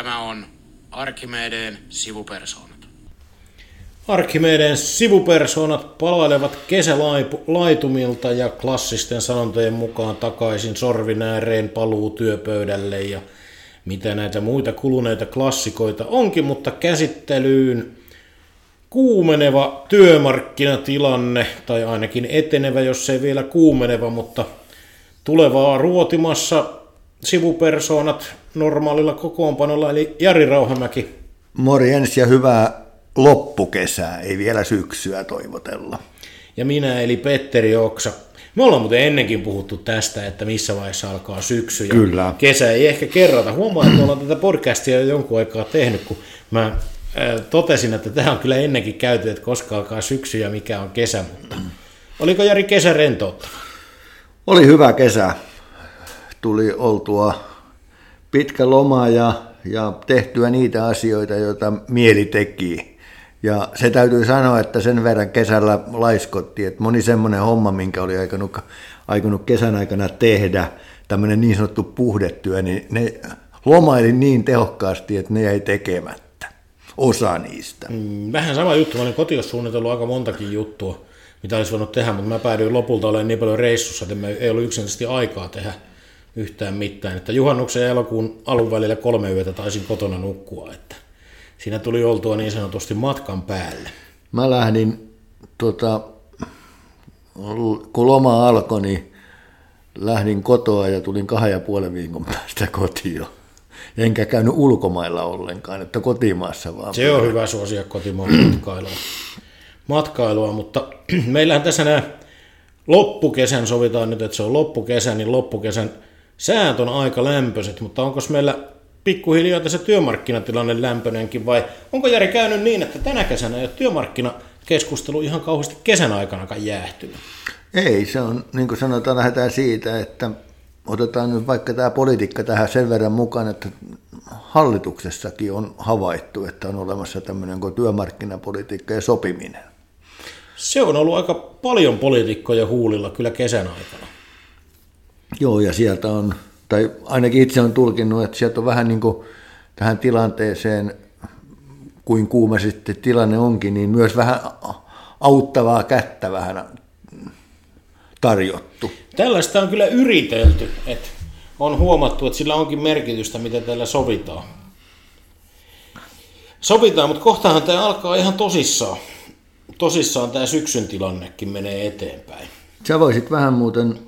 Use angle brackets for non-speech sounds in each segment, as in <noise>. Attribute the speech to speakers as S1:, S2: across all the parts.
S1: Tämä on Arkimedeen sivupersoonat.
S2: Arkimedeen sivupersoonat palailevat kesälaitumilta ja klassisten sanontojen mukaan takaisin sorvin ääreen paluu työpöydälle ja mitä näitä muita kuluneita klassikoita onkin, mutta käsittelyyn kuumeneva työmarkkinatilanne, tai ainakin etenevä, jos ei vielä kuumeneva, mutta tulevaa ruotimassa sivupersoonat normaalilla kokoonpanolla, eli Jari Rauhamäki.
S3: Morjens ja hyvää loppukesää, ei vielä syksyä toivotella.
S2: Ja minä eli Petteri Oksa. Me ollaan muuten ennenkin puhuttu tästä, että missä vaiheessa alkaa syksy ja
S3: Kyllä.
S2: kesä ei ehkä kerrota. Huomaa, että me ollaan tätä podcastia jo jonkun aikaa tehnyt, kun mä totesin, että tämä on kyllä ennenkin käyty, että koska alkaa syksy ja mikä on kesä, mutta oliko Jari kesä rentouttava?
S3: Oli hyvä kesä. Tuli oltua pitkä loma ja, ja tehtyä niitä asioita, joita mieli teki. Ja se täytyy sanoa, että sen verran kesällä laiskotti, että moni semmoinen homma, minkä oli aikonut, aikonut kesän aikana tehdä, tämmöinen niin sanottu puhdetyö, niin ne lomaili niin tehokkaasti, että ne jäi tekemättä. Osa niistä.
S2: Mm, vähän sama juttu. Mä olin kotiin suunnitellut aika montakin juttua, mitä olisi voinut tehdä, mutta mä päädyin lopulta olemaan niin paljon reissussa, että me ei ollut yksinkertaisesti aikaa tehdä yhtään mitään. Että juhannuksen ja elokuun alun välillä kolme yötä taisin kotona nukkua, että siinä tuli oltua niin sanotusti matkan päälle.
S3: Mä lähdin, tota, kun loma alkoi, niin lähdin kotoa ja tulin kahden ja puolen viikon päästä kotiin. Enkä käynyt ulkomailla ollenkaan, että kotimaassa vaan.
S2: Se on hyvä suosia kotimaan matkailua. matkailua, mutta <clears throat> meillähän tässä nämä loppukesän, sovitaan nyt, että se on loppukesä, niin loppukesän säät on aika lämpöiset, mutta onko meillä pikkuhiljaa tässä työmarkkinatilanne lämpönenkin vai onko Jari käynyt niin, että tänä kesänä ei ole työmarkkinakeskustelu ihan kauheasti kesän aikanakaan jäähtynyt?
S3: Ei, se on, niin kuin sanotaan, lähdetään siitä, että otetaan nyt vaikka tämä politiikka tähän sen verran mukaan, että hallituksessakin on havaittu, että on olemassa tämmöinen kuin työmarkkinapolitiikka ja sopiminen.
S2: Se on ollut aika paljon poliitikkoja huulilla kyllä kesän aikana.
S3: Joo, ja sieltä on, tai ainakin itse on tulkinnut, että sieltä on vähän niin kuin tähän tilanteeseen, kuin kuuma sitten tilanne onkin, niin myös vähän auttavaa kättä vähän tarjottu.
S2: Tällaista on kyllä yritelty, että on huomattu, että sillä onkin merkitystä, mitä täällä sovitaan. Sovitaan, mutta kohtahan tämä alkaa ihan tosissaan. Tosissaan tämä syksyn tilannekin menee eteenpäin.
S3: Sä voisit vähän muuten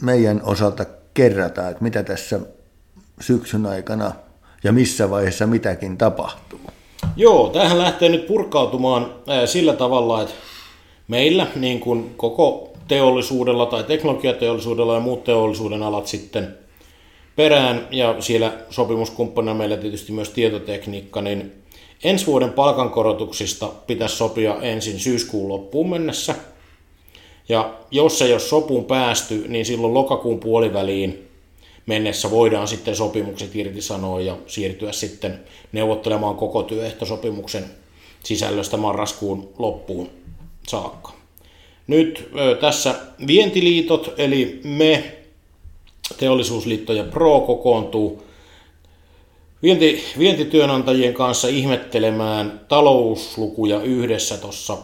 S3: meidän osalta kerrata, että mitä tässä syksyn aikana ja missä vaiheessa mitäkin tapahtuu.
S2: Joo, tähän lähtee nyt purkautumaan sillä tavalla, että meillä, niin kuin koko teollisuudella tai teknologiateollisuudella ja muut teollisuuden alat sitten perään, ja siellä sopimuskumppanina meillä tietysti myös tietotekniikka, niin ensi vuoden palkankorotuksista pitäisi sopia ensin syyskuun loppuun mennessä – ja jos ei ole sopuun päästy, niin silloin lokakuun puoliväliin mennessä voidaan sitten sopimukset irtisanoa ja siirtyä sitten neuvottelemaan koko työehtosopimuksen sisällöstä marraskuun loppuun saakka. Nyt tässä vientiliitot, eli me, teollisuusliitto ja PRO kokoontuu vienti, vientityönantajien kanssa ihmettelemään talouslukuja yhdessä tuossa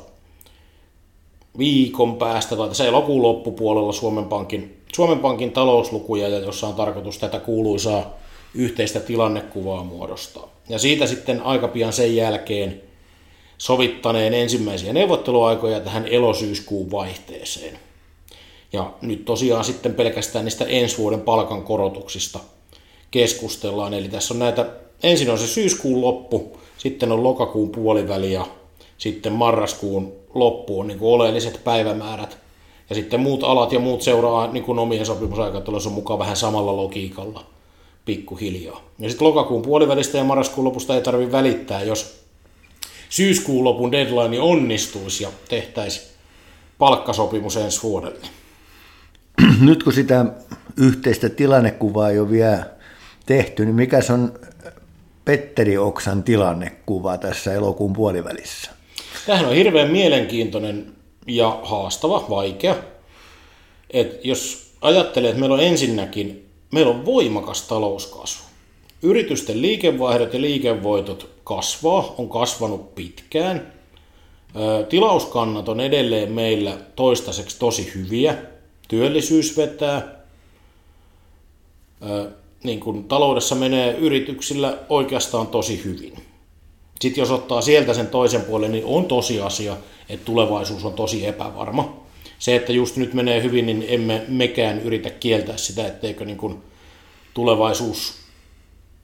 S2: viikon päästä tai tässä elokuun loppupuolella Suomen Pankin, Suomen Pankin talouslukuja, jossa on tarkoitus tätä kuuluisaa yhteistä tilannekuvaa muodostaa. Ja siitä sitten aika pian sen jälkeen sovittaneen ensimmäisiä neuvotteluaikoja tähän elosyyskuun vaihteeseen. Ja nyt tosiaan sitten pelkästään niistä ensi vuoden palkankorotuksista keskustellaan. Eli tässä on näitä, ensin on se syyskuun loppu, sitten on lokakuun puoliväli ja sitten marraskuun loppu on niin kuin oleelliset päivämäärät. Ja sitten muut alat ja muut seuraa niin kuin omien sopimusaikataulunsa mukaan vähän samalla logiikalla pikkuhiljaa. Ja sitten lokakuun puolivälistä ja marraskuun lopusta ei tarvitse välittää, jos syyskuun lopun deadline onnistuisi ja tehtäisiin palkkasopimus ensi vuodelle. <clears throat>
S3: Nyt kun sitä yhteistä tilannekuvaa ei ole vielä tehty, niin mikä on Petteri Oksan tilannekuva tässä elokuun puolivälissä?
S2: Tämähän on hirveän mielenkiintoinen ja haastava, vaikea. Et jos ajattelee, että meillä on ensinnäkin, meillä on voimakas talouskasvu. yritysten liikevaihdot ja liikevoitot kasvaa, on kasvanut pitkään. Tilauskannat on edelleen meillä toistaiseksi tosi hyviä. Työllisyys vetää. Niin kuin taloudessa menee yrityksillä oikeastaan tosi hyvin. Sitten jos ottaa sieltä sen toisen puolen, niin on tosiasia, että tulevaisuus on tosi epävarma. Se, että just nyt menee hyvin, niin emme mekään yritä kieltää sitä, etteikö niin kuin tulevaisuus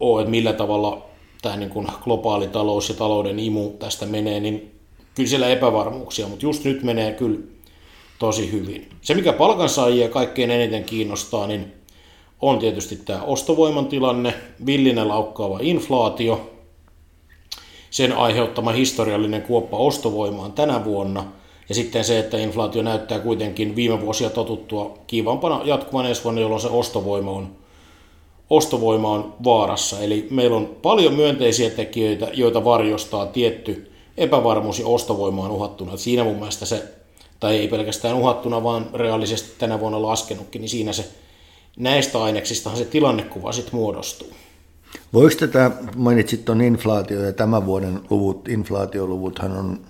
S2: ole, että millä tavalla tämä niin kuin globaali talous ja talouden imu tästä menee, niin kyllä siellä epävarmuuksia, mutta just nyt menee kyllä tosi hyvin. Se, mikä palkansaajia kaikkein eniten kiinnostaa, niin on tietysti tämä ostovoiman tilanne, villinen laukkaava inflaatio, sen aiheuttama historiallinen kuoppa ostovoimaan tänä vuonna, ja sitten se, että inflaatio näyttää kuitenkin viime vuosia totuttua kiivampana jatkuvan ensi vuonna, jolloin se ostovoima on, ostovoima on vaarassa. Eli meillä on paljon myönteisiä tekijöitä, joita varjostaa tietty epävarmuus ja ostovoima on uhattuna. Siinä mun mielestä se, tai ei pelkästään uhattuna, vaan reaalisesti tänä vuonna laskenutkin, niin siinä se näistä aineksistahan se tilannekuva sitten muodostuu.
S3: Voiko tätä, mainitsit tuon inflaatio ja tämän vuoden luvut, inflaatioluvuthan on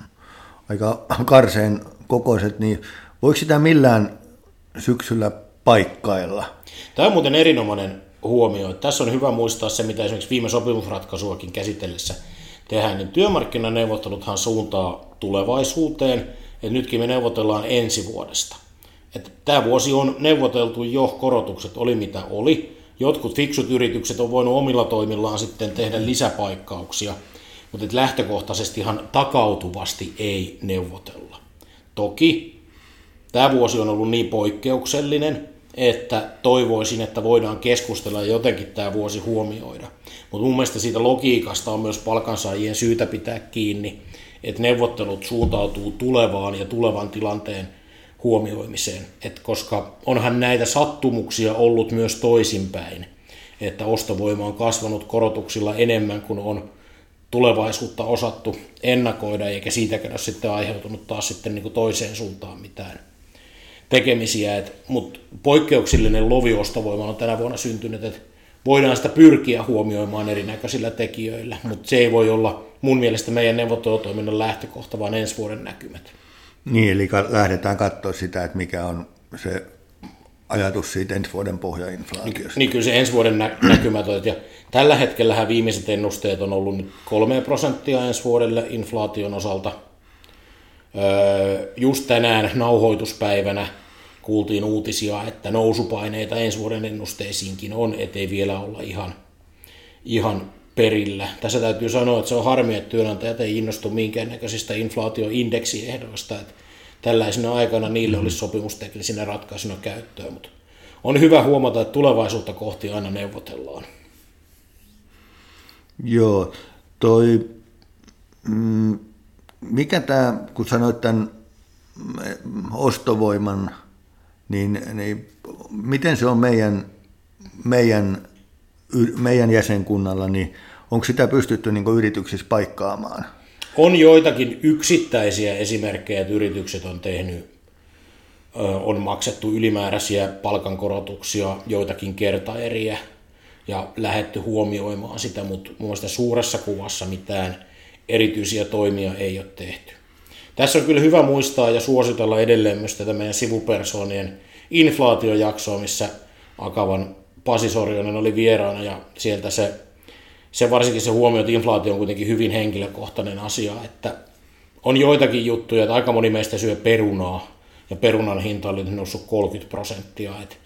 S3: aika karseen kokoiset, niin voiko sitä millään syksyllä paikkailla?
S2: Tämä on muuten erinomainen huomio. Tässä on hyvä muistaa se, mitä esimerkiksi viime sopimusratkaisuakin käsitellessä tehdään, niin työmarkkinaneuvotteluthan suuntaa tulevaisuuteen, että nytkin me neuvotellaan ensi vuodesta. Että tämä vuosi on neuvoteltu jo, korotukset oli mitä oli, Jotkut fiksut yritykset on voinut omilla toimillaan sitten tehdä lisäpaikkauksia, mutta et lähtökohtaisesti ihan takautuvasti ei neuvotella. Toki tämä vuosi on ollut niin poikkeuksellinen, että toivoisin, että voidaan keskustella ja jotenkin tämä vuosi huomioida. Mutta mun mielestä siitä logiikasta on myös palkansaajien syytä pitää kiinni, että neuvottelut suuntautuu tulevaan ja tulevan tilanteen huomioimiseen, Et koska onhan näitä sattumuksia ollut myös toisinpäin, että ostovoima on kasvanut korotuksilla enemmän kuin on tulevaisuutta osattu ennakoida, eikä siitäkään ole sitten aiheutunut taas sitten niin kuin toiseen suuntaan mitään tekemisiä. Mutta poikkeuksellinen lovi ostovoima on tänä vuonna syntynyt, että voidaan sitä pyrkiä huomioimaan erinäköisillä tekijöillä, mutta se ei voi olla mun mielestä meidän neuvottelutoiminnan lähtökohta, vaan ensi vuoden näkymät.
S3: Niin, eli lähdetään katsoa sitä, että mikä on se ajatus siitä ensi vuoden pohjainflaatiosta.
S2: Niin, niin kyllä se ensi vuoden nä- <clears throat> näkymät on, ja tällä hetkellä viimeiset ennusteet on ollut nyt 3 prosenttia ensi vuodelle inflaation osalta. Öö, just tänään nauhoituspäivänä kuultiin uutisia, että nousupaineita ensi vuoden ennusteisiinkin on, ettei vielä olla ihan, ihan perillä. Tässä täytyy sanoa, että se on harmi, että työnantajat ei innostu minkäännäköisistä inflaatioindeksiehdoista, että tällaisena aikana niille olisi sopimusteknisinä ratkaisuna käyttöä, mutta on hyvä huomata, että tulevaisuutta kohti aina neuvotellaan.
S3: Joo, toi, mm, mikä tämä, kun sanoit tämän mm, ostovoiman, niin, niin miten se on meidän, meidän, meidän jäsenkunnalla, niin onko sitä pystytty niin yrityksissä paikkaamaan?
S2: On joitakin yksittäisiä esimerkkejä, että yritykset on tehnyt, on maksettu ylimääräisiä palkankorotuksia, joitakin kertaeriä ja lähetty huomioimaan sitä, mutta muista suuressa kuvassa mitään erityisiä toimia ei ole tehty. Tässä on kyllä hyvä muistaa ja suositella edelleen myös tätä meidän sivupersoonien inflaatiojaksoa, missä Akavan Pasi Sorjonen oli vieraana ja sieltä se se varsinkin se huomio, että inflaatio on kuitenkin hyvin henkilökohtainen asia, että on joitakin juttuja, että aika moni meistä syö perunaa, ja perunan hinta oli noussut 30 prosenttia, että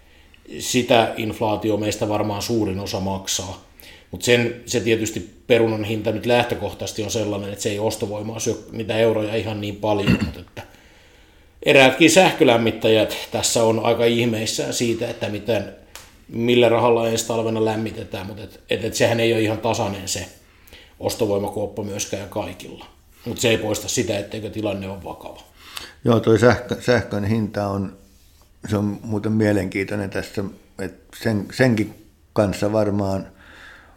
S2: sitä inflaatio meistä varmaan suurin osa maksaa. Mutta se tietysti perunan hinta nyt lähtökohtaisesti on sellainen, että se ei ostovoimaa syö niitä euroja ihan niin paljon, mutta että eräätkin sähkölämmittäjät tässä on aika ihmeissään siitä, että miten millä rahalla ensi talvena lämmitetään, mutta et, et, et sehän ei ole ihan tasainen se ostovoimakuoppa myöskään kaikilla. Mutta se ei poista sitä, etteikö tilanne ole vakava.
S3: Joo, tuo sähkö, sähkön hinta on, se on muuten mielenkiintoinen tässä, että sen, senkin kanssa varmaan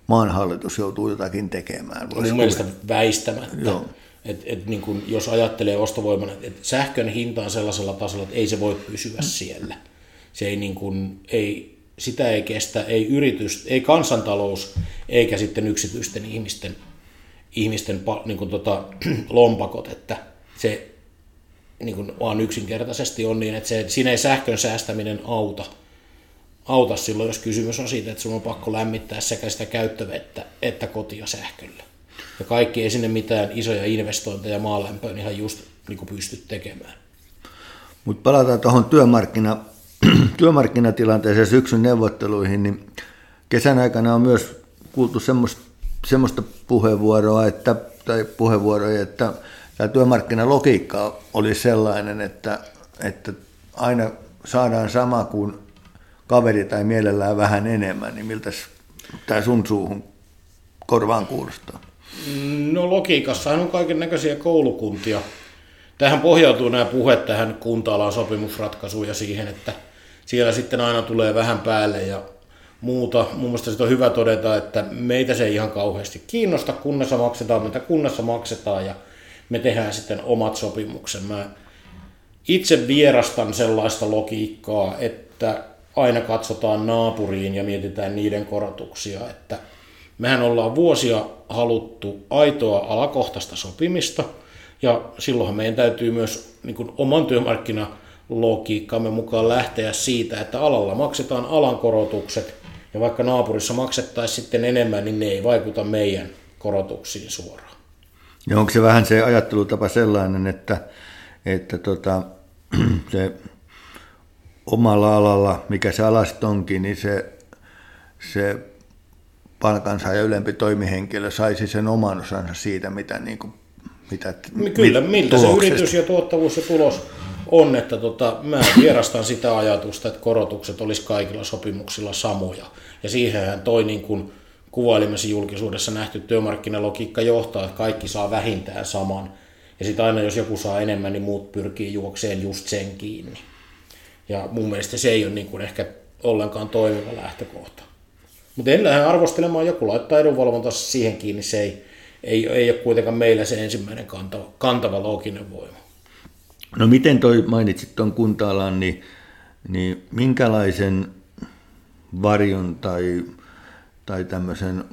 S3: maanhallitus joutuu jotakin tekemään.
S2: Mun mielestä väistämättä. Joo. Et, et niin kun, jos ajattelee ostovoimana, että sähkön hinta on sellaisella tasolla, että ei se voi pysyä siellä. Se ei, niin kun, ei, sitä ei kestä ei yritys, ei kansantalous, eikä sitten yksityisten ihmisten, ihmisten niin kuin tota, <clears throat> lompakot, että se niin kuin vaan yksinkertaisesti on niin, että se, siinä ei sähkön säästäminen auta, auta silloin, jos kysymys on siitä, että sun on pakko lämmittää sekä sitä käyttövettä että kotia sähköllä. Ja kaikki ei sinne mitään isoja investointeja maalämpöön ihan just niin kuin pysty tekemään.
S3: Mutta palataan tuohon työmarkkina, työmarkkinatilanteeseen syksyn neuvotteluihin, niin kesän aikana on myös kuultu semmoista, semmoista puheenvuoroa, että, tai puheenvuoroja, että tämä työmarkkinalogiikka oli sellainen, että, että aina saadaan sama kuin kaveri tai mielellään vähän enemmän, niin miltä tämä sun suuhun korvaan kuulostaa?
S2: No logiikassa on kaiken näköisiä koulukuntia. Tähän pohjautuu nämä puheet tähän kunta-alan sopimusratkaisuun ja siihen, että siellä sitten aina tulee vähän päälle ja muuta. Mun mielestä on hyvä todeta, että meitä se ei ihan kauheasti kiinnosta, kunnassa maksetaan, mitä kunnassa maksetaan ja me tehdään sitten omat sopimuksen. Mä itse vierastan sellaista logiikkaa, että aina katsotaan naapuriin ja mietitään niiden korotuksia, että mehän ollaan vuosia haluttu aitoa alakohtaista sopimista, ja silloinhan meidän täytyy myös niin kuin oman työmarkkinalogiikkamme mukaan lähteä siitä, että alalla maksetaan alan korotukset, ja vaikka naapurissa maksettaisiin sitten enemmän, niin ne ei vaikuta meidän korotuksiin suoraan.
S3: Ja onko se vähän se ajattelutapa sellainen, että, että tota, <clears throat> se omalla alalla, mikä se alast onkin, niin se, se palkansaaja ylempi toimihenkilö saisi sen oman osansa siitä, mitä, niin kuin, mitä
S2: Kyllä, miltä se yritys ja tuottavuus ja tulos on, että tota, mä vierastan sitä ajatusta, että korotukset olisi kaikilla sopimuksilla samoja. Ja siihenhän toi niin kuin kuvailimessa julkisuudessa nähty työmarkkinalogiikka johtaa, että kaikki saa vähintään saman. Ja sitten aina jos joku saa enemmän, niin muut pyrkii juokseen just sen kiinni. Ja mun mielestä se ei ole niin kuin ehkä ollenkaan toimiva lähtökohta. Mutta en lähde arvostelemaan, joku laittaa edunvalvonta siihen kiinni, se ei, ei, ei ole kuitenkaan meillä se ensimmäinen kantava, kantava looginen voima.
S3: No miten toi mainitsit tuon kunta niin, niin minkälaisen varjon tai, tai tämmöisen,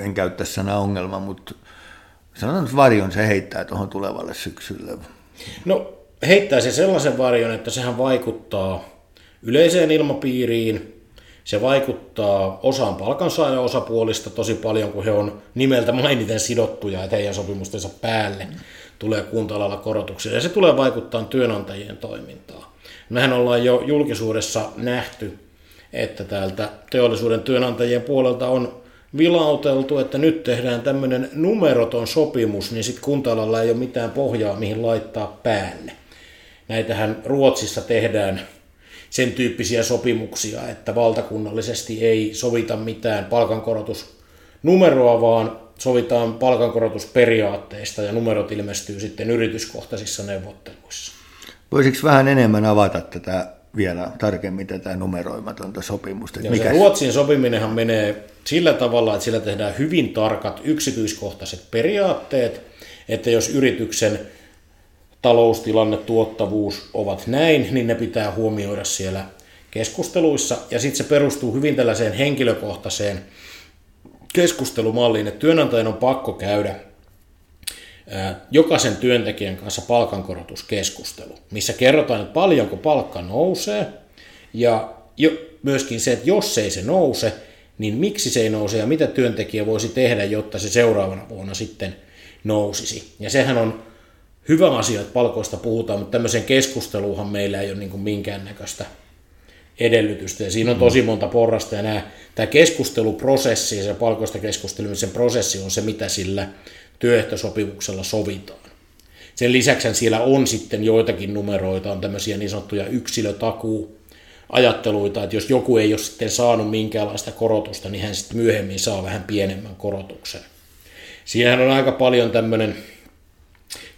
S3: en käyttäisi sanaa ongelma, mutta sanotaan että varjon se heittää tuohon tulevalle syksylle?
S2: No heittää se sellaisen varjon, että sehän vaikuttaa yleiseen ilmapiiriin, se vaikuttaa osaan palkansaajan osapuolista tosi paljon, kun he on nimeltä mainiten sidottuja, että heidän sopimustensa päälle tulee kunta korotuksia. Ja se tulee vaikuttaa työnantajien toimintaan. Mehän ollaan jo julkisuudessa nähty, että täältä teollisuuden työnantajien puolelta on vilauteltu, että nyt tehdään tämmöinen numeroton sopimus, niin sitten kunta ei ole mitään pohjaa, mihin laittaa päälle. Näitähän Ruotsissa tehdään sen tyyppisiä sopimuksia, että valtakunnallisesti ei sovita mitään palkankorotusnumeroa, vaan sovitaan palkankorotusperiaatteista ja numerot ilmestyy sitten yrityskohtaisissa neuvotteluissa.
S3: Voisiko vähän enemmän avata tätä vielä tarkemmin tätä numeroimatonta sopimusta?
S2: Joo, mikä... Ruotsin sopiminenhan menee sillä tavalla, että sillä tehdään hyvin tarkat yksityiskohtaiset periaatteet, että jos yrityksen taloustilanne, tuottavuus ovat näin, niin ne pitää huomioida siellä keskusteluissa. Ja sitten se perustuu hyvin tällaiseen henkilökohtaiseen keskustelumalliin, että työnantajan on pakko käydä jokaisen työntekijän kanssa palkankorotuskeskustelu, missä kerrotaan, että paljonko palkka nousee ja jo, myöskin se, että jos ei se nouse, niin miksi se ei nouse ja mitä työntekijä voisi tehdä, jotta se seuraavana vuonna sitten nousisi. Ja sehän on hyvä asia, että palkoista puhutaan, mutta tämmöisen keskusteluhan meillä ei ole niin minkäännäköistä edellytystä. Ja siinä on tosi monta porrasta ja nämä, tämä keskusteluprosessi ja se palkoista keskustelemisen prosessi on se, mitä sillä työehtosopimuksella sovitaan. Sen lisäksi siellä on sitten joitakin numeroita, on tämmöisiä niin sanottuja yksilötakuu, ajatteluita, että jos joku ei ole sitten saanut minkäänlaista korotusta, niin hän sitten myöhemmin saa vähän pienemmän korotuksen. Siihen on aika paljon tämmöinen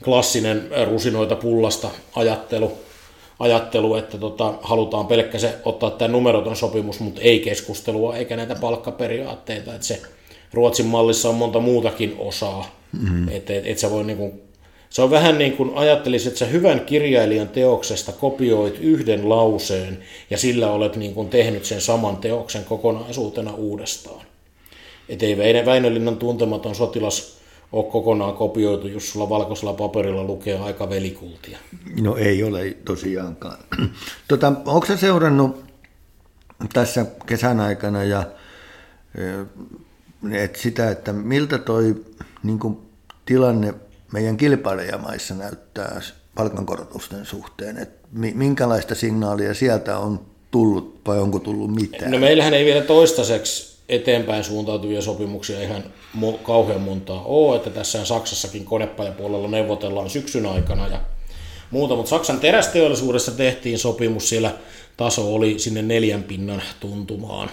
S2: klassinen rusinoita pullasta ajattelu, ajattelu että tota, halutaan pelkkä se ottaa tämä numeroton sopimus, mutta ei keskustelua eikä näitä palkkaperiaatteita. Että se Ruotsin mallissa on monta muutakin osaa, mm-hmm. että et, et sä voi niinku Se on vähän niin kuin ajattelisit, että sä hyvän kirjailijan teoksesta kopioit yhden lauseen ja sillä olet niin kuin tehnyt sen saman teoksen kokonaisuutena uudestaan. Että ei Väinölinnan tuntematon sotilas ole kokonaan kopioitu, jos sulla valkoisella paperilla lukee aika velikultia.
S3: No ei ole tosiaankaan. <clears throat> Tota, onko se seurannut tässä kesän aikana ja et sitä, että miltä toi niin kuin, tilanne meidän kilpailijamaissa näyttää palkankorotusten suhteen, että minkälaista signaalia sieltä on tullut vai onko tullut mitään?
S2: No meillähän ei vielä toistaiseksi eteenpäin suuntautuvia sopimuksia ihan kauhean montaa ole, että tässä Saksassakin konepajapuolella neuvotellaan syksyn aikana ja muuta, mutta Saksan terästeollisuudessa tehtiin sopimus, siellä taso oli sinne neljän pinnan tuntumaan,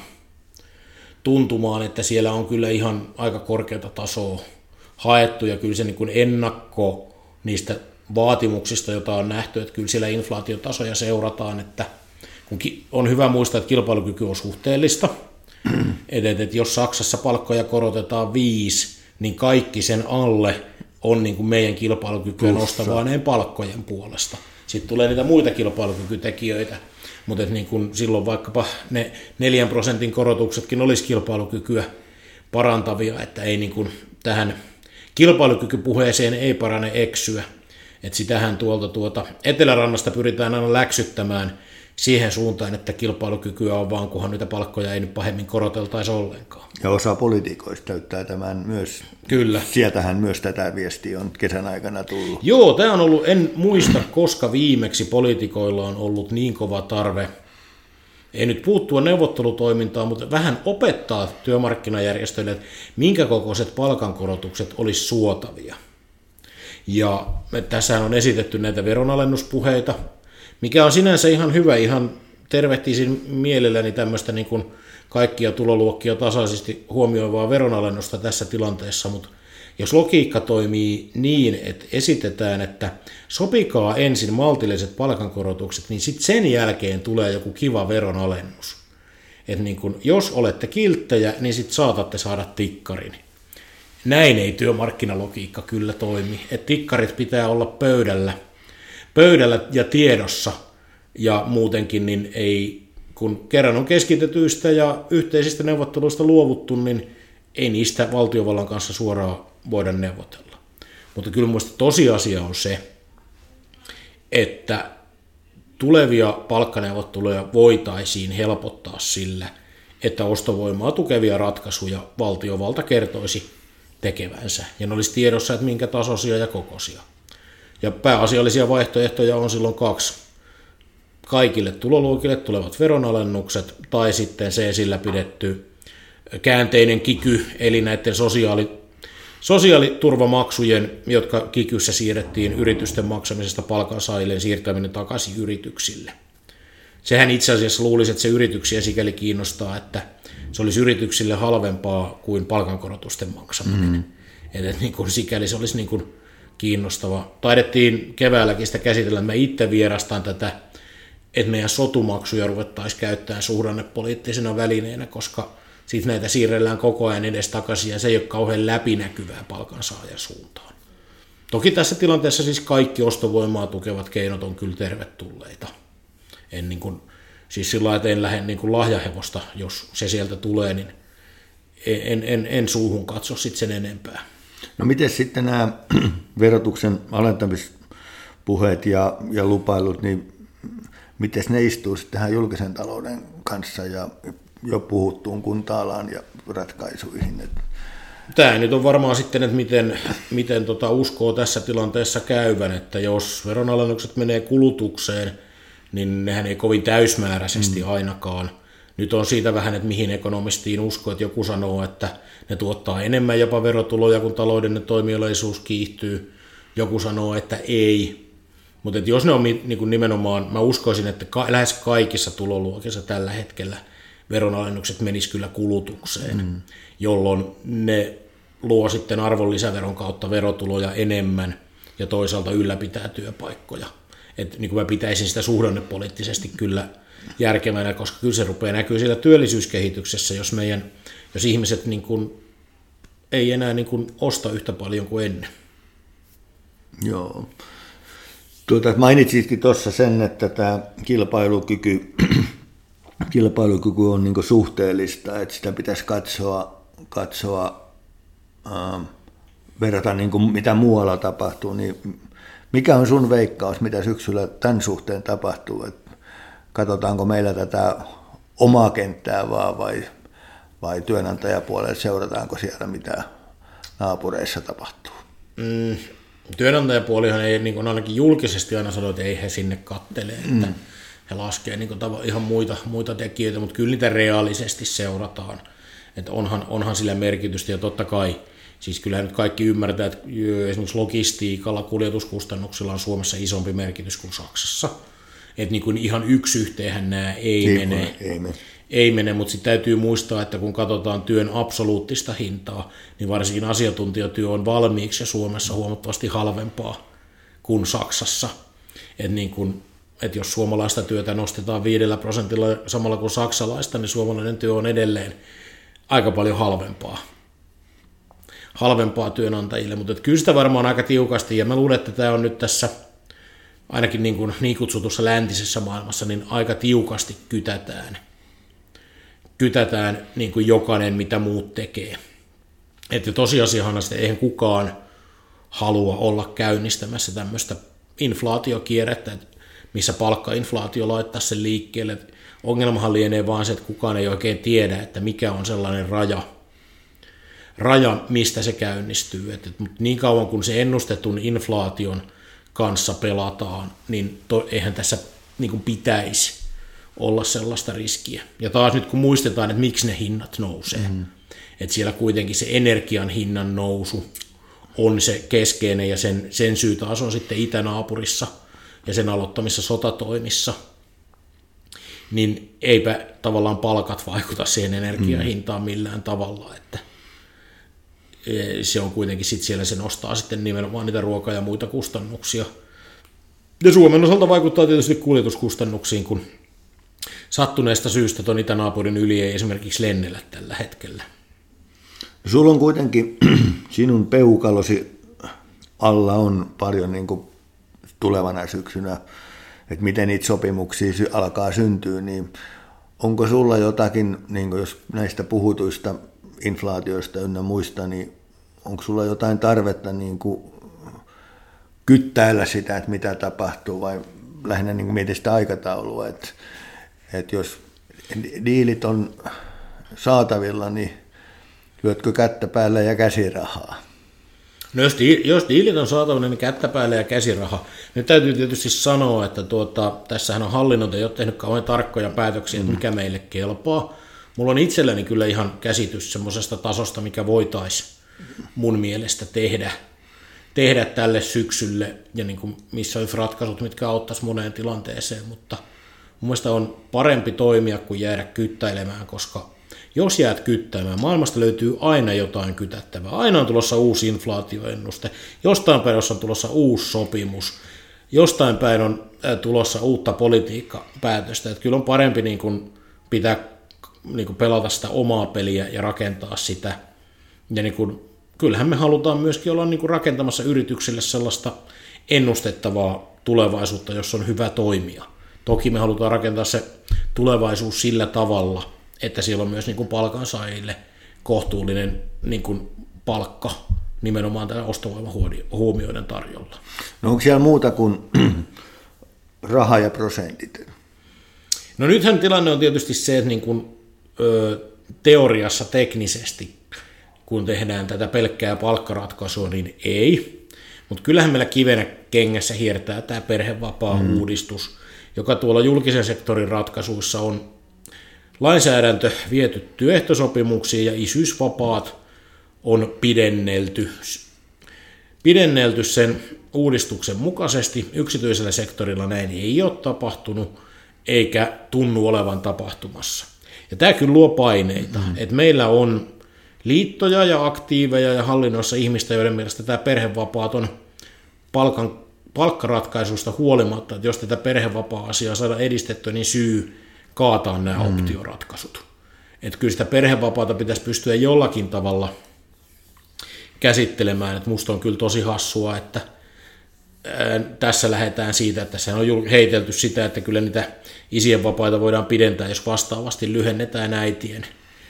S2: tuntumaan että siellä on kyllä ihan aika korkeata tasoa haettu ja kyllä se niin kuin ennakko niistä vaatimuksista, joita on nähty, että kyllä siellä inflaatiotasoja seurataan, että kun on hyvä muistaa, että kilpailukyky on suhteellista, että, että jos Saksassa palkkoja korotetaan viisi, niin kaikki sen alle on niin kuin meidän kilpailukykyä nostavaneen palkkojen puolesta. Sitten tulee niitä muita kilpailukykytekijöitä, mutta niin kuin silloin vaikkapa ne neljän prosentin korotuksetkin olisi kilpailukykyä parantavia, että ei niin kuin tähän kilpailukykypuheeseen ei parane eksyä. Et sitähän tuolta tuota Etelärannasta pyritään aina läksyttämään siihen suuntaan, että kilpailukykyä on vaan, kunhan niitä palkkoja ei nyt pahemmin koroteltaisi ollenkaan.
S3: Ja osa poliitikoista täyttää tämän myös.
S2: Kyllä.
S3: Sieltähän myös tätä viestiä on kesän aikana tullut.
S2: Joo, tämä on ollut, en muista koska viimeksi poliitikoilla on ollut niin kova tarve – ei nyt puuttua neuvottelutoimintaan, mutta vähän opettaa työmarkkinajärjestöille, että minkä kokoiset palkankorotukset olisi suotavia. Ja tässä on esitetty näitä veronalennuspuheita, mikä on sinänsä ihan hyvä, ihan tervehtisin mielelläni tämmöistä niin kuin kaikkia tuloluokkia tasaisesti huomioivaa veronalennusta tässä tilanteessa, mutta jos logiikka toimii niin, että esitetään, että sopikaa ensin maltilliset palkankorotukset, niin sitten sen jälkeen tulee joku kiva veronalennus. Että niin kun, jos olette kilttejä, niin sitten saatatte saada tikkarin. Näin ei työmarkkinalogiikka kyllä toimi. Et tikkarit pitää olla pöydällä, pöydällä ja tiedossa ja muutenkin niin ei, kun kerran on keskitetyistä ja yhteisistä neuvotteluista luovuttu, niin ei niistä valtiovallan kanssa suoraan voida neuvotella. Mutta kyllä minusta tosiasia on se, että tulevia palkkaneuvotteluja voitaisiin helpottaa sillä, että ostovoimaa tukevia ratkaisuja valtiovalta kertoisi tekevänsä. Ja ne olisi tiedossa, että minkä tasoisia ja kokoisia. Ja pääasiallisia vaihtoehtoja on silloin kaksi. Kaikille tuloluokille tulevat veronalennukset tai sitten se esillä pidetty käänteinen kiky, eli näiden sosiaali- Sosiaaliturvamaksujen, jotka kikyssä siirrettiin yritysten maksamisesta palkansaajille, siirtäminen takaisin yrityksille. Sehän itse asiassa luulisi, että se yrityksiä sikäli kiinnostaa, että se olisi yrityksille halvempaa kuin palkankorotusten maksaminen. Mm. Että niin kuin sikäli se olisi niin kuin kiinnostava. Taidettiin keväälläkin sitä käsitellä, mä itse vierastan tätä, että meidän sotumaksuja ruvettaisiin käyttämään suhdannepoliittisena välineenä, koska sitten näitä siirrellään koko ajan edes takaisin ja se ei ole kauhean läpinäkyvää palkansaajan suuntaan. Toki tässä tilanteessa siis kaikki ostovoimaa tukevat keinot on kyllä tervetulleita. En niin kuin, siis sillä että en lähde niin kuin lahjahevosta, jos se sieltä tulee, niin en, en, en suuhun katso sitten sen enempää.
S3: No miten sitten nämä <clears throat> verotuksen alentamispuheet ja, ja lupailut, niin miten ne istuu sitten tähän julkisen talouden kanssa ja jo puhuttuun kunta ja ratkaisuihin.
S2: Tämä nyt on varmaan sitten, että miten, miten tota uskoo tässä tilanteessa käyvän, että jos veronalennukset menee kulutukseen, niin nehän ei kovin täysmääräisesti mm. ainakaan. Nyt on siitä vähän, että mihin ekonomistiin uskoo, että joku sanoo, että ne tuottaa enemmän jopa verotuloja, kun taloudellinen toimialaisuus kiihtyy. Joku sanoo, että ei. Mutta jos ne on niin kuin nimenomaan, mä uskoisin, että ka- lähes kaikissa tuloluokissa tällä hetkellä – veronalennukset menis kyllä kulutukseen, mm. jolloin ne luo sitten arvonlisäveron kautta verotuloja enemmän ja toisaalta ylläpitää työpaikkoja. Et niin kuin mä pitäisin sitä suhdannepoliittisesti kyllä järkevänä, koska kyllä se rupeaa näkyy siellä työllisyyskehityksessä, jos, meidän, jos ihmiset niin kuin ei enää niin kuin osta yhtä paljon kuin ennen.
S3: Joo. Tuota, mainitsitkin tuossa sen, että tämä kilpailukyky, <clears throat> kilpailukyky on niin suhteellista, että sitä pitäisi katsoa, katsoa äh, verrata niin kuin mitä muualla tapahtuu, niin mikä on sun veikkaus, mitä syksyllä tämän suhteen tapahtuu? Et katsotaanko meillä tätä omaa kenttää vaan vai, vai työnantajapuolella, seurataanko siellä mitä naapureissa tapahtuu?
S2: Mm, työnantajapuolihan ei niin kuin ainakin julkisesti aina sano, että ei he sinne kattele, että mm. he laskee niin kuin ihan muita, muita tekijöitä, mutta kyllä niitä reaalisesti seurataan. Että onhan, onhan sillä merkitystä ja totta kai – Siis kyllä nyt kaikki ymmärtää, että esimerkiksi logistiikalla, kuljetuskustannuksilla on Suomessa isompi merkitys kuin Saksassa. Että niin kuin ihan yksi yhteenhän nämä ei, ei mene. Ei mene. Ei mene, mutta sitten täytyy muistaa, että kun katsotaan työn absoluuttista hintaa, niin varsinkin asiantuntijatyö on valmiiksi ja Suomessa huomattavasti halvempaa kuin Saksassa. Että niin kun, että jos suomalaista työtä nostetaan viidellä prosentilla samalla kuin saksalaista, niin suomalainen työ on edelleen aika paljon halvempaa. Halvempaa työnantajille, mutta kyllä sitä varmaan aika tiukasti, ja mä luulen, että tämä on nyt tässä ainakin niin, kuin, niin kutsutussa läntisessä maailmassa, niin aika tiukasti kytätään, kytätään niin kuin jokainen, mitä muut tekee. Että tosiasiahan sitten eihän kukaan halua olla käynnistämässä tämmöistä inflaatiokierrettä, missä palkkainflaatio laittaa sen liikkeelle. Ongelmahan lienee vaan se, että kukaan ei oikein tiedä, että mikä on sellainen raja, raja, mistä se käynnistyy. Et, et, niin kauan kun se ennustetun inflaation kanssa pelataan, niin to, eihän tässä niin kuin pitäisi olla sellaista riskiä. Ja taas nyt kun muistetaan, että miksi ne hinnat nousee, mm. että siellä kuitenkin se energian hinnan nousu on se keskeinen ja sen, sen syy taas on sitten itänaapurissa ja sen aloittamissa sotatoimissa, niin eipä tavallaan palkat vaikuta siihen energiahintaan millään tavalla, että se on kuitenkin sitten siellä, se nostaa sitten nimenomaan niitä ruokaa ja muita kustannuksia. Ja Suomen osalta vaikuttaa tietysti kuljetuskustannuksiin, kun sattuneesta syystä tuon itänaapurin yli ei esimerkiksi lennellä tällä hetkellä.
S3: Sulla on kuitenkin <clears throat> sinun peukalosi alla on paljon niin kuin tulevana syksynä, että miten niitä sopimuksia alkaa syntyä, niin onko sulla jotakin, niin jos näistä puhutuista inflaatioista ynnä muista, niin onko sulla jotain tarvetta niin kuin kyttäillä sitä, että mitä tapahtuu, vai lähinnä niin mietin sitä aikataulua, että, että jos diilit on saatavilla, niin lyötkö kättä päälle ja käsirahaa?
S2: No jos, di- jos diilit on saatavilla, niin kättä päälle ja käsiraha. Nyt täytyy tietysti sanoa, että tuota, tässähän on hallinnon ei ole tehnyt kauhean tarkkoja päätöksiä, mm. mikä meille kelpaa. Mulla on itselläni kyllä ihan käsitys semmoisesta tasosta, mikä voitaisiin mun mielestä tehdä, tehdä tälle syksylle ja niin kuin missä olisi ratkaisut, mitkä auttaisi moneen tilanteeseen, mutta mun mielestä on parempi toimia kuin jäädä kyttäilemään, koska jos jäät kyttämään, maailmasta löytyy aina jotain kytättävää. Aina on tulossa uusi inflaatioennuste, jostain päin on tulossa uusi sopimus, jostain päin on tulossa uutta politiikkapäätöstä. Että kyllä on parempi niin kuin pitää niin kuin pelata sitä omaa peliä ja rakentaa sitä. Ja niin kuin kyllähän me halutaan myöskin olla niin kuin rakentamassa yrityksille sellaista ennustettavaa tulevaisuutta, jossa on hyvä toimia. Toki me halutaan rakentaa se tulevaisuus sillä tavalla, että siellä on myös niin kuin palkansaajille kohtuullinen niin kuin palkka nimenomaan tällä ostovoiman huomioiden tarjolla.
S3: No onko siellä muuta kuin <clears throat> raha ja prosentit?
S2: No nythän tilanne on tietysti se, että niin kuin, ö, teoriassa teknisesti kun tehdään tätä pelkkää palkkaratkaisua, niin ei. Mutta kyllähän meillä kivenä kengässä hiertää tämä perhevapaa-uudistus, mm. Joka tuolla julkisen sektorin ratkaisuissa on lainsäädäntö viety työehtosopimuksiin ja isyysvapaat on pidennelty, pidennelty sen uudistuksen mukaisesti. Yksityisellä sektorilla näin ei ole tapahtunut eikä tunnu olevan tapahtumassa. Ja tämä kyllä luo paineita, mm. että meillä on liittoja ja aktiiveja ja hallinnossa ihmistä, joiden mielestä tämä perhevapaat on palkan, palkkaratkaisusta huolimatta, että jos tätä perhevapaa-asiaa saada edistettyä, niin syy kaataa nämä mm. optioratkaisut. Että kyllä sitä perhevapaata pitäisi pystyä jollakin tavalla käsittelemään, että musta on kyllä tosi hassua, että tässä lähdetään siitä, että se on heitelty sitä, että kyllä niitä isien vapaita voidaan pidentää, jos vastaavasti lyhennetään äitien,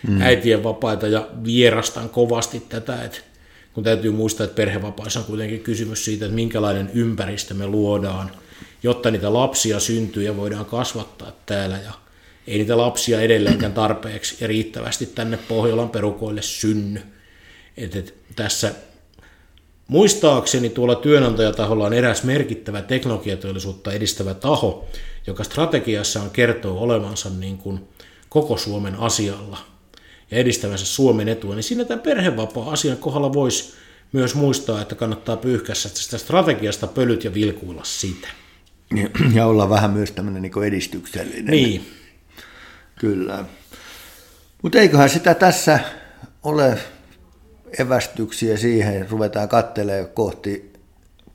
S2: mm. äitien vapaita ja vierastan kovasti tätä, että kun täytyy muistaa, että perhevapaissa on kuitenkin kysymys siitä, että minkälainen ympäristö me luodaan, jotta niitä lapsia syntyy ja voidaan kasvattaa täällä ja ei niitä lapsia edelleenkään tarpeeksi ja riittävästi tänne Pohjolan perukoille synny. Et, et tässä muistaakseni tuolla työnantajataholla on eräs merkittävä teknologiateollisuutta edistävä taho, joka strategiassaan kertoo olevansa niin kuin koko Suomen asialla ja edistävänsä Suomen etua, niin siinä tämän perhevapaa-asian kohdalla voisi myös muistaa, että kannattaa pyyhkässä sitä strategiasta pölyt ja vilkuilla sitä. <clears throat>
S3: Ja olla vähän myös tämmöinen niin edistyksellinen.
S2: Niin.
S3: Kyllä. Mutta eiköhän sitä tässä ole evästyksiä siihen, ruvetaan katselemaan kohti,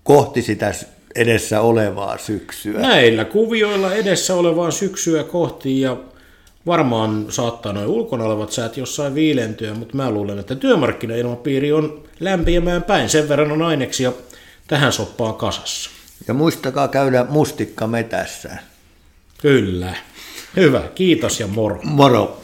S3: kohti sitä edessä olevaa syksyä.
S2: Näillä kuvioilla edessä olevaa syksyä kohti ja varmaan saattaa noin ulkona olevat säät jossain viilentyä, mutta mä luulen, että työmarkkinailmapiiri on lämpiämään päin. Sen verran on aineksia tähän soppaan kasassa.
S3: Ja muistakaa käydä mustikka metässä.
S2: Kyllä. Hyvä, kiitos ja moro.
S3: Moro.